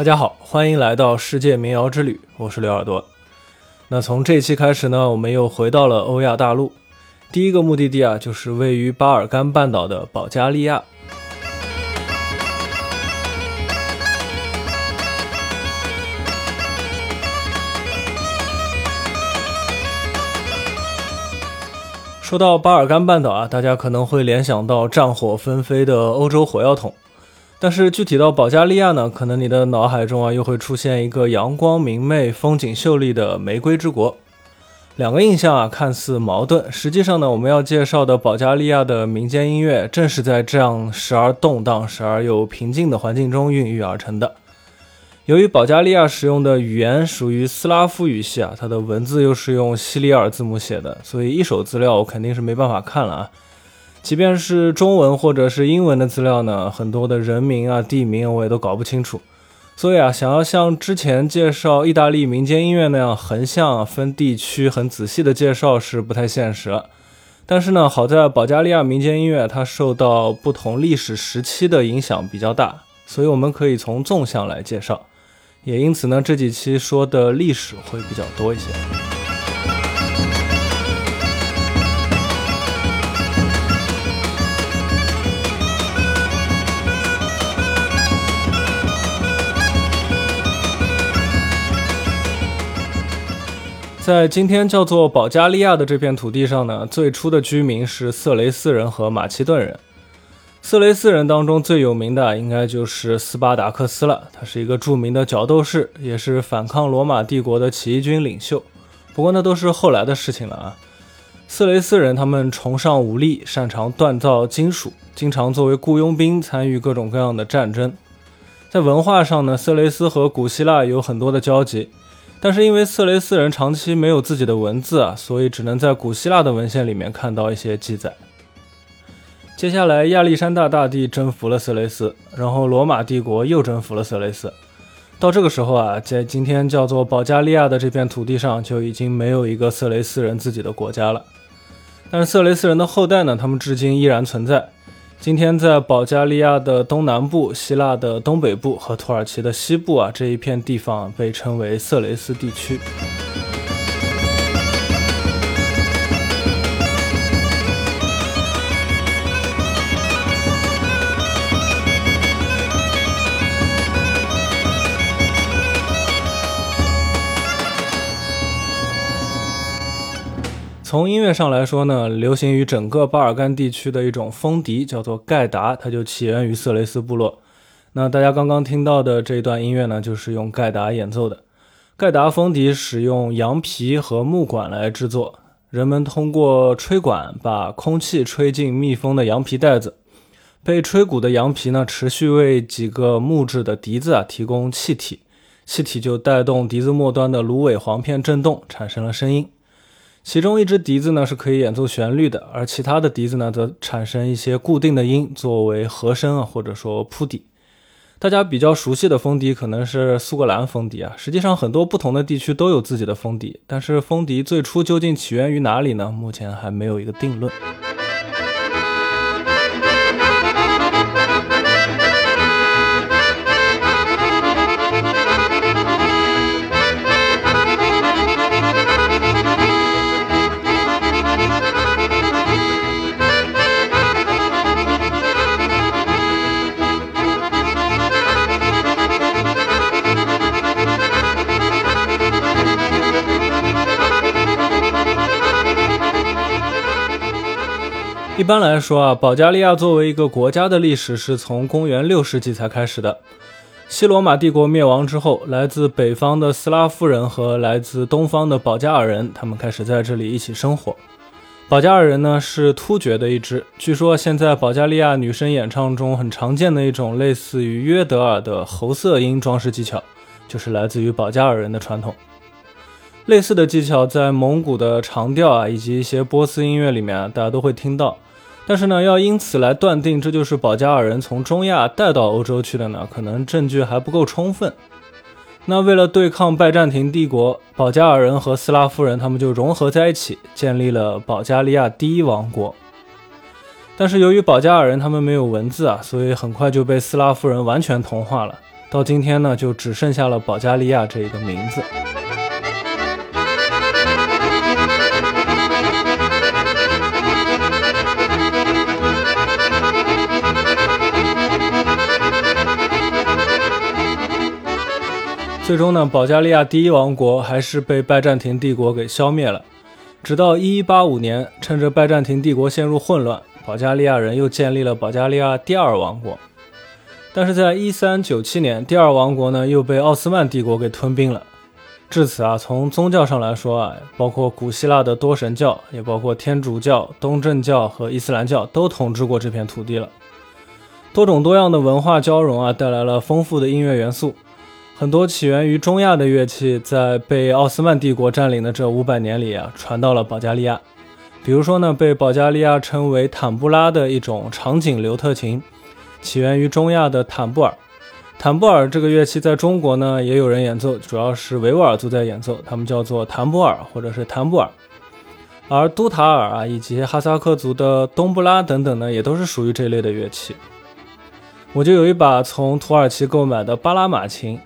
大家好，欢迎来到世界民谣之旅，我是刘耳朵。那从这期开始呢，我们又回到了欧亚大陆，第一个目的地啊，就是位于巴尔干半岛的保加利亚。说到巴尔干半岛啊，大家可能会联想到战火纷飞的欧洲火药桶。但是具体到保加利亚呢，可能你的脑海中啊又会出现一个阳光明媚、风景秀丽的玫瑰之国。两个印象啊看似矛盾，实际上呢，我们要介绍的保加利亚的民间音乐正是在这样时而动荡、时而又平静的环境中孕育而成的。由于保加利亚使用的语言属于斯拉夫语系啊，它的文字又是用西里尔字母写的，所以一手资料我肯定是没办法看了啊。即便是中文或者是英文的资料呢，很多的人名啊、地名我也都搞不清楚。所以啊，想要像之前介绍意大利民间音乐那样横向分地区、很仔细的介绍是不太现实。但是呢，好在保加利亚民间音乐它受到不同历史时期的影响比较大，所以我们可以从纵向来介绍。也因此呢，这几期说的历史会比较多一些。在今天叫做保加利亚的这片土地上呢，最初的居民是色雷斯人和马其顿人。色雷斯人当中最有名的应该就是斯巴达克斯了，他是一个著名的角斗士，也是反抗罗马帝国的起义军领袖。不过那都是后来的事情了啊。色雷斯人他们崇尚武力，擅长锻造金属，经常作为雇佣兵参与各种各样的战争。在文化上呢，色雷斯和古希腊有很多的交集。但是因为色雷斯人长期没有自己的文字啊，所以只能在古希腊的文献里面看到一些记载。接下来亚历山大大帝征服了色雷斯，然后罗马帝国又征服了色雷斯。到这个时候啊，在今天叫做保加利亚的这片土地上，就已经没有一个色雷斯人自己的国家了。但是色雷斯人的后代呢，他们至今依然存在。今天在保加利亚的东南部、希腊的东北部和土耳其的西部啊，这一片地方被称为色雷斯地区。从音乐上来说呢，流行于整个巴尔干地区的一种风笛叫做盖达，它就起源于色雷斯部落。那大家刚刚听到的这段音乐呢，就是用盖达演奏的。盖达风笛使用羊皮和木管来制作，人们通过吹管把空气吹进密封的羊皮袋子，被吹鼓的羊皮呢，持续为几个木质的笛子啊提供气体，气体就带动笛子末端的芦苇簧片振动，产生了声音。其中一支笛子呢是可以演奏旋律的，而其他的笛子呢则产生一些固定的音作为和声啊，或者说铺底。大家比较熟悉的风笛可能是苏格兰风笛啊，实际上很多不同的地区都有自己的风笛，但是风笛最初究竟起源于哪里呢？目前还没有一个定论。一般来说啊，保加利亚作为一个国家的历史是从公元六世纪才开始的。西罗马帝国灭亡之后，来自北方的斯拉夫人和来自东方的保加尔人，他们开始在这里一起生活。保加尔人呢是突厥的一支，据说现在保加利亚女生演唱中很常见的一种类似于约德尔的喉塞音装饰技巧，就是来自于保加尔人的传统。类似的技巧在蒙古的长调啊，以及一些波斯音乐里面，大家都会听到。但是呢，要因此来断定这就是保加尔人从中亚带到欧洲去的呢，可能证据还不够充分。那为了对抗拜占庭帝国，保加尔人和斯拉夫人他们就融合在一起，建立了保加利亚第一王国。但是由于保加尔人他们没有文字啊，所以很快就被斯拉夫人完全同化了。到今天呢，就只剩下了保加利亚这一个名字。最终呢，保加利亚第一王国还是被拜占庭帝国给消灭了。直到1185年，趁着拜占庭帝国陷入混乱，保加利亚人又建立了保加利亚第二王国。但是在1397年，第二王国呢又被奥斯曼帝国给吞并了。至此啊，从宗教上来说啊，包括古希腊的多神教，也包括天主教、东正教和伊斯兰教都统治过这片土地了。多种多样的文化交融啊，带来了丰富的音乐元素。很多起源于中亚的乐器，在被奥斯曼帝国占领的这五百年里啊，传到了保加利亚。比如说呢，被保加利亚称为坦布拉的一种长颈刘特琴，起源于中亚的坦布尔。坦布尔这个乐器在中国呢也有人演奏，主要是维吾尔族在演奏，他们叫做坦布尔或者是坦布尔。而都塔尔啊，以及哈萨克族的东布拉等等呢，也都是属于这类的乐器。我就有一把从土耳其购买的巴拉马琴。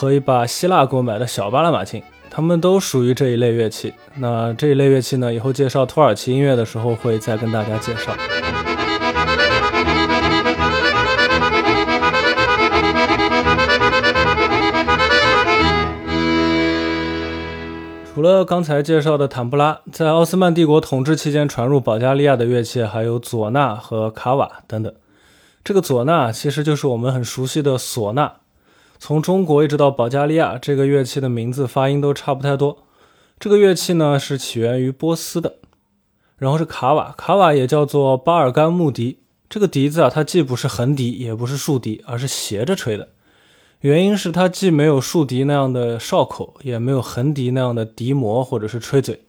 和一把希腊购买的小巴拉马琴，它们都属于这一类乐器。那这一类乐器呢，以后介绍土耳其音乐的时候会再跟大家介绍。除了刚才介绍的坦布拉，在奥斯曼帝国统治期间传入保加利亚的乐器还有唢呐和卡瓦等等。这个唢呐其实就是我们很熟悉的唢呐。从中国一直到保加利亚，这个乐器的名字发音都差不太多。这个乐器呢是起源于波斯的，然后是卡瓦，卡瓦也叫做巴尔干木笛。这个笛子啊，它既不是横笛，也不是竖笛，而是斜着吹的。原因是它既没有竖笛那样的哨口，也没有横笛那样的笛膜或者是吹嘴，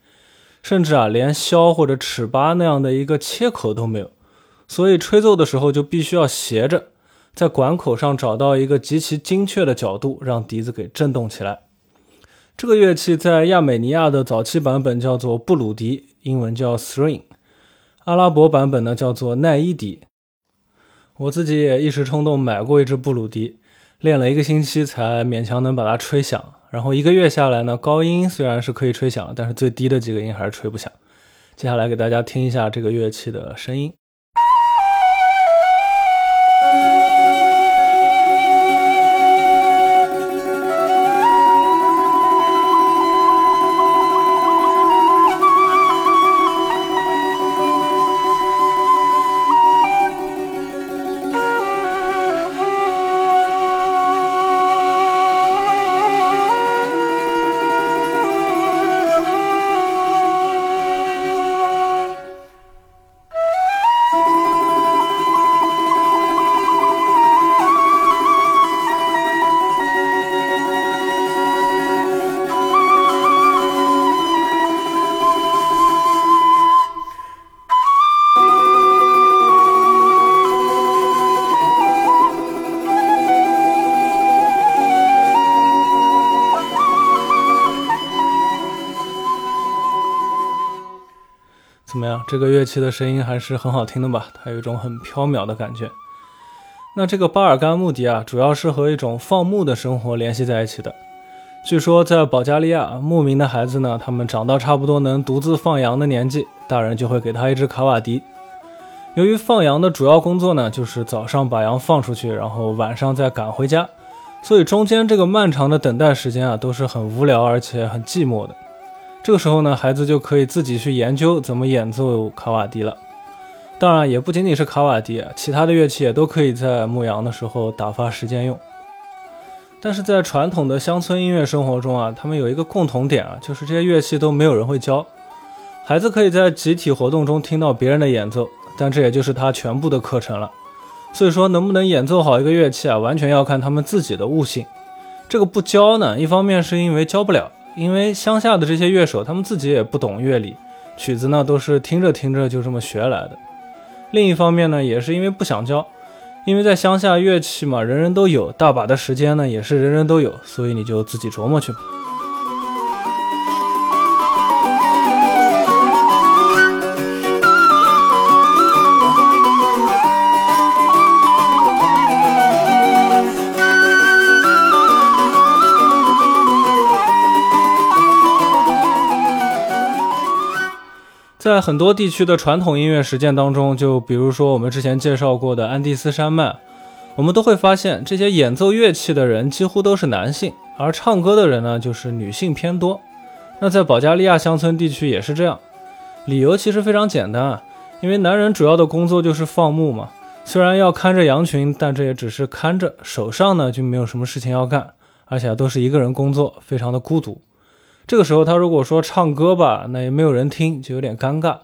甚至啊连箫或者尺八那样的一个切口都没有，所以吹奏的时候就必须要斜着。在管口上找到一个极其精确的角度，让笛子给震动起来。这个乐器在亚美尼亚的早期版本叫做布鲁笛，英文叫 string；阿拉伯版本呢叫做奈伊笛。我自己也一时冲动买过一支布鲁笛，练了一个星期才勉强能把它吹响。然后一个月下来呢，高音虽然是可以吹响，但是最低的几个音还是吹不响。接下来给大家听一下这个乐器的声音。这个乐器的声音还是很好听的吧？它有一种很飘渺的感觉。那这个巴尔干木笛啊，主要是和一种放牧的生活联系在一起的。据说在保加利亚，牧民的孩子呢，他们长到差不多能独自放羊的年纪，大人就会给他一支卡瓦笛。由于放羊的主要工作呢，就是早上把羊放出去，然后晚上再赶回家，所以中间这个漫长的等待时间啊，都是很无聊而且很寂寞的。这个时候呢，孩子就可以自己去研究怎么演奏卡瓦迪了。当然，也不仅仅是卡瓦笛，其他的乐器也都可以在牧羊的时候打发时间用。但是在传统的乡村音乐生活中啊，他们有一个共同点啊，就是这些乐器都没有人会教。孩子可以在集体活动中听到别人的演奏，但这也就是他全部的课程了。所以说，能不能演奏好一个乐器啊，完全要看他们自己的悟性。这个不教呢，一方面是因为教不了。因为乡下的这些乐手，他们自己也不懂乐理，曲子呢都是听着听着就这么学来的。另一方面呢，也是因为不想教，因为在乡下乐器嘛，人人都有，大把的时间呢也是人人都有，所以你就自己琢磨去吧。在很多地区的传统音乐实践当中，就比如说我们之前介绍过的安第斯山脉，我们都会发现这些演奏乐器的人几乎都是男性，而唱歌的人呢就是女性偏多。那在保加利亚乡村地区也是这样，理由其实非常简单啊，因为男人主要的工作就是放牧嘛，虽然要看着羊群，但这也只是看着，手上呢就没有什么事情要干，而且都是一个人工作，非常的孤独。这个时候，他如果说唱歌吧，那也没有人听，就有点尴尬。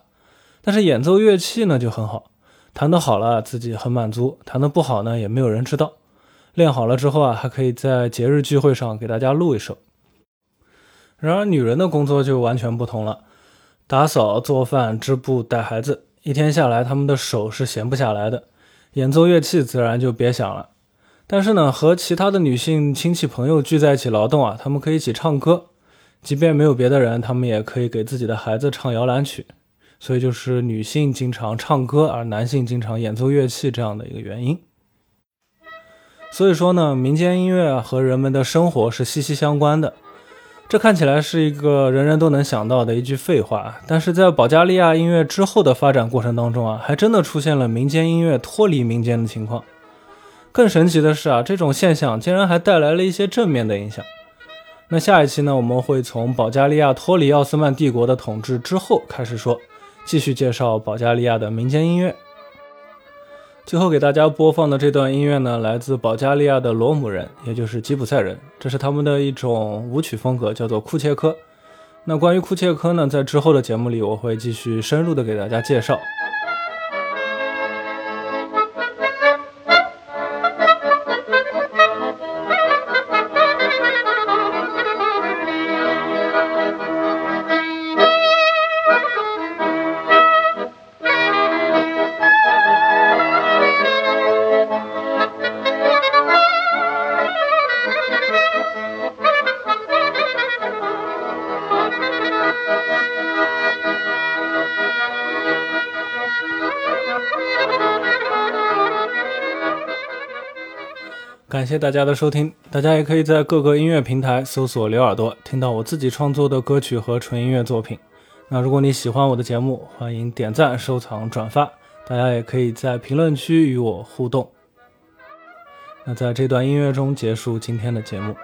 但是演奏乐器呢，就很好，弹得好了自己很满足，弹得不好呢，也没有人知道。练好了之后啊，还可以在节日聚会上给大家录一首。然而，女人的工作就完全不同了，打扫、做饭、织布、带孩子，一天下来，她们的手是闲不下来的。演奏乐器自然就别想了。但是呢，和其他的女性亲戚朋友聚在一起劳动啊，她们可以一起唱歌。即便没有别的人，他们也可以给自己的孩子唱摇篮曲，所以就是女性经常唱歌，而男性经常演奏乐器这样的一个原因。所以说呢，民间音乐和人们的生活是息息相关的。这看起来是一个人人都能想到的一句废话，但是在保加利亚音乐之后的发展过程当中啊，还真的出现了民间音乐脱离民间的情况。更神奇的是啊，这种现象竟然还带来了一些正面的影响。那下一期呢，我们会从保加利亚脱离奥斯曼帝国的统治之后开始说，继续介绍保加利亚的民间音乐。最后给大家播放的这段音乐呢，来自保加利亚的罗姆人，也就是吉普赛人，这是他们的一种舞曲风格，叫做库切科。那关于库切科呢，在之后的节目里，我会继续深入的给大家介绍。感谢大家的收听，大家也可以在各个音乐平台搜索“刘耳朵”，听到我自己创作的歌曲和纯音乐作品。那如果你喜欢我的节目，欢迎点赞、收藏、转发。大家也可以在评论区与我互动。那在这段音乐中结束今天的节目。